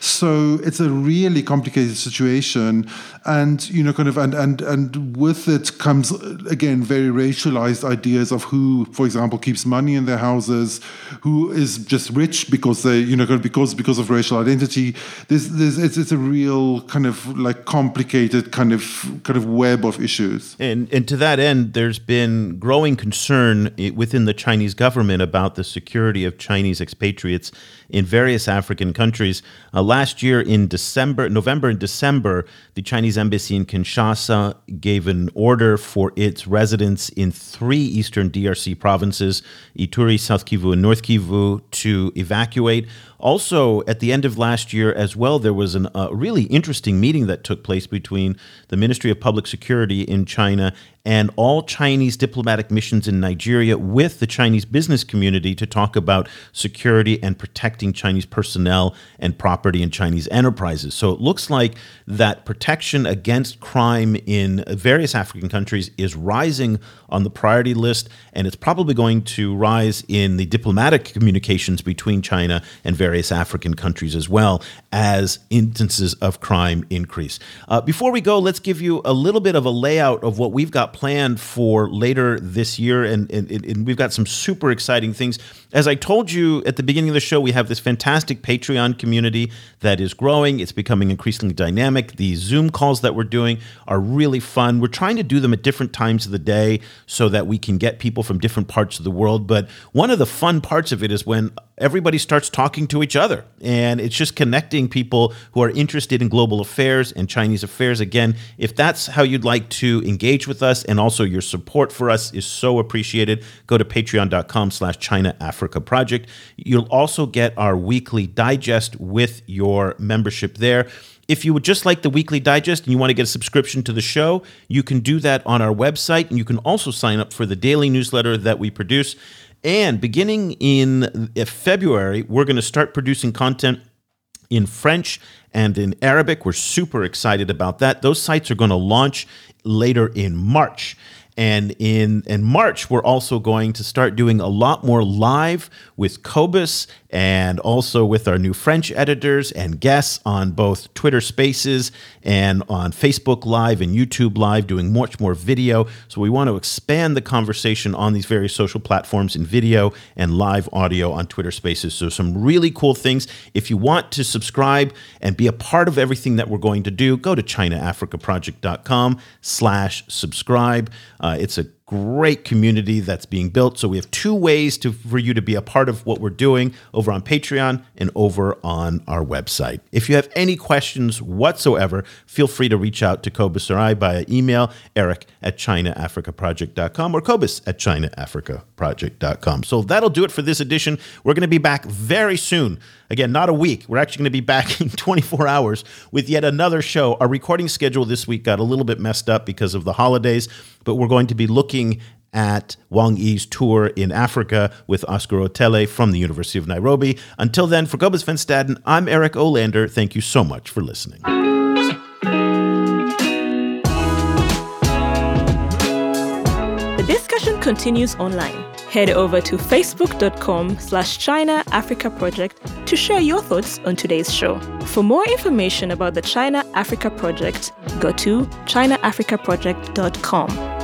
So it's a really complicated situation, and you know, kind of, and and and with it comes again very racialized ideas of who, for example, keeps money in their houses, who is just rich because they, you know, because because of racial identity there's, there's, it's, it's a real kind of like complicated kind of kind of web of issues. And and to that end, there's been growing concern within the Chinese government about the security of Chinese expatriates in various African countries. Uh, last year in December, November and December, the Chinese embassy in Kinshasa gave an order for its residents in three eastern DRC provinces, Ituri, South Kivu, and North Kivu, to evacuate. Also, at the end of last year as well, there was a uh, really interesting meeting that took place between the Ministry of Public Security in China and all Chinese diplomatic missions in Nigeria with the Chinese business community to talk about security and protecting Chinese personnel and property in Chinese enterprises. So it looks like that protection against crime in various African countries is rising on the priority list, and it's probably going to rise in the diplomatic communications between China and various African countries as well as instances of crime increase. Uh, before we go, let's give you a little bit of a layout of what we've got planned for later this year, and, and, and we've got some super exciting things. As I told you at the beginning of the show, we have this fantastic Patreon community that is growing. It's becoming increasingly dynamic. The Zoom calls that we're doing are really fun. We're trying to do them at different times of the day so that we can get people from different parts of the world. But one of the fun parts of it is when everybody starts talking to each other, and it's just connecting people who are interested in global affairs and Chinese affairs. Again, if that's how you'd like to engage with us, and also your support for us is so appreciated, go to patreon.com slash China Africa Project. You'll also get our weekly digest with your membership there. If you would just like the weekly digest and you want to get a subscription to the show, you can do that on our website. And you can also sign up for the daily newsletter that we produce. And beginning in uh, February, we're going to start producing content in French and in Arabic. We're super excited about that. Those sites are going to launch later in March. And in, in March, we're also going to start doing a lot more live with Cobus and also with our new French editors and guests on both Twitter Spaces and on Facebook Live and YouTube Live, doing much more video. So we want to expand the conversation on these various social platforms in video and live audio on Twitter Spaces. So some really cool things. If you want to subscribe and be a part of everything that we're going to do, go to ChinaAfricaProject.com slash subscribe. Uh, Uh, it's a great community that's being built. So we have two ways to for you to be a part of what we're doing over on Patreon and over on our website. If you have any questions whatsoever, feel free to reach out to Cobus or I by email, eric at chinaafricaproject.com or Cobus at chinaafricaproject.com. So that'll do it for this edition. We're going to be back very soon. Again, not a week. We're actually going to be back in 24 hours with yet another show. Our recording schedule this week got a little bit messed up because of the holidays, but we're going to be looking looking at Wang Yi's tour in Africa with Oscar Otele from the University of Nairobi. Until then, for Cobus Van Staden, I'm Eric Olander. Thank you so much for listening. The discussion continues online. Head over to facebook.com slash China Africa Project to share your thoughts on today's show. For more information about the China Africa Project, go to chinaafricaproject.com.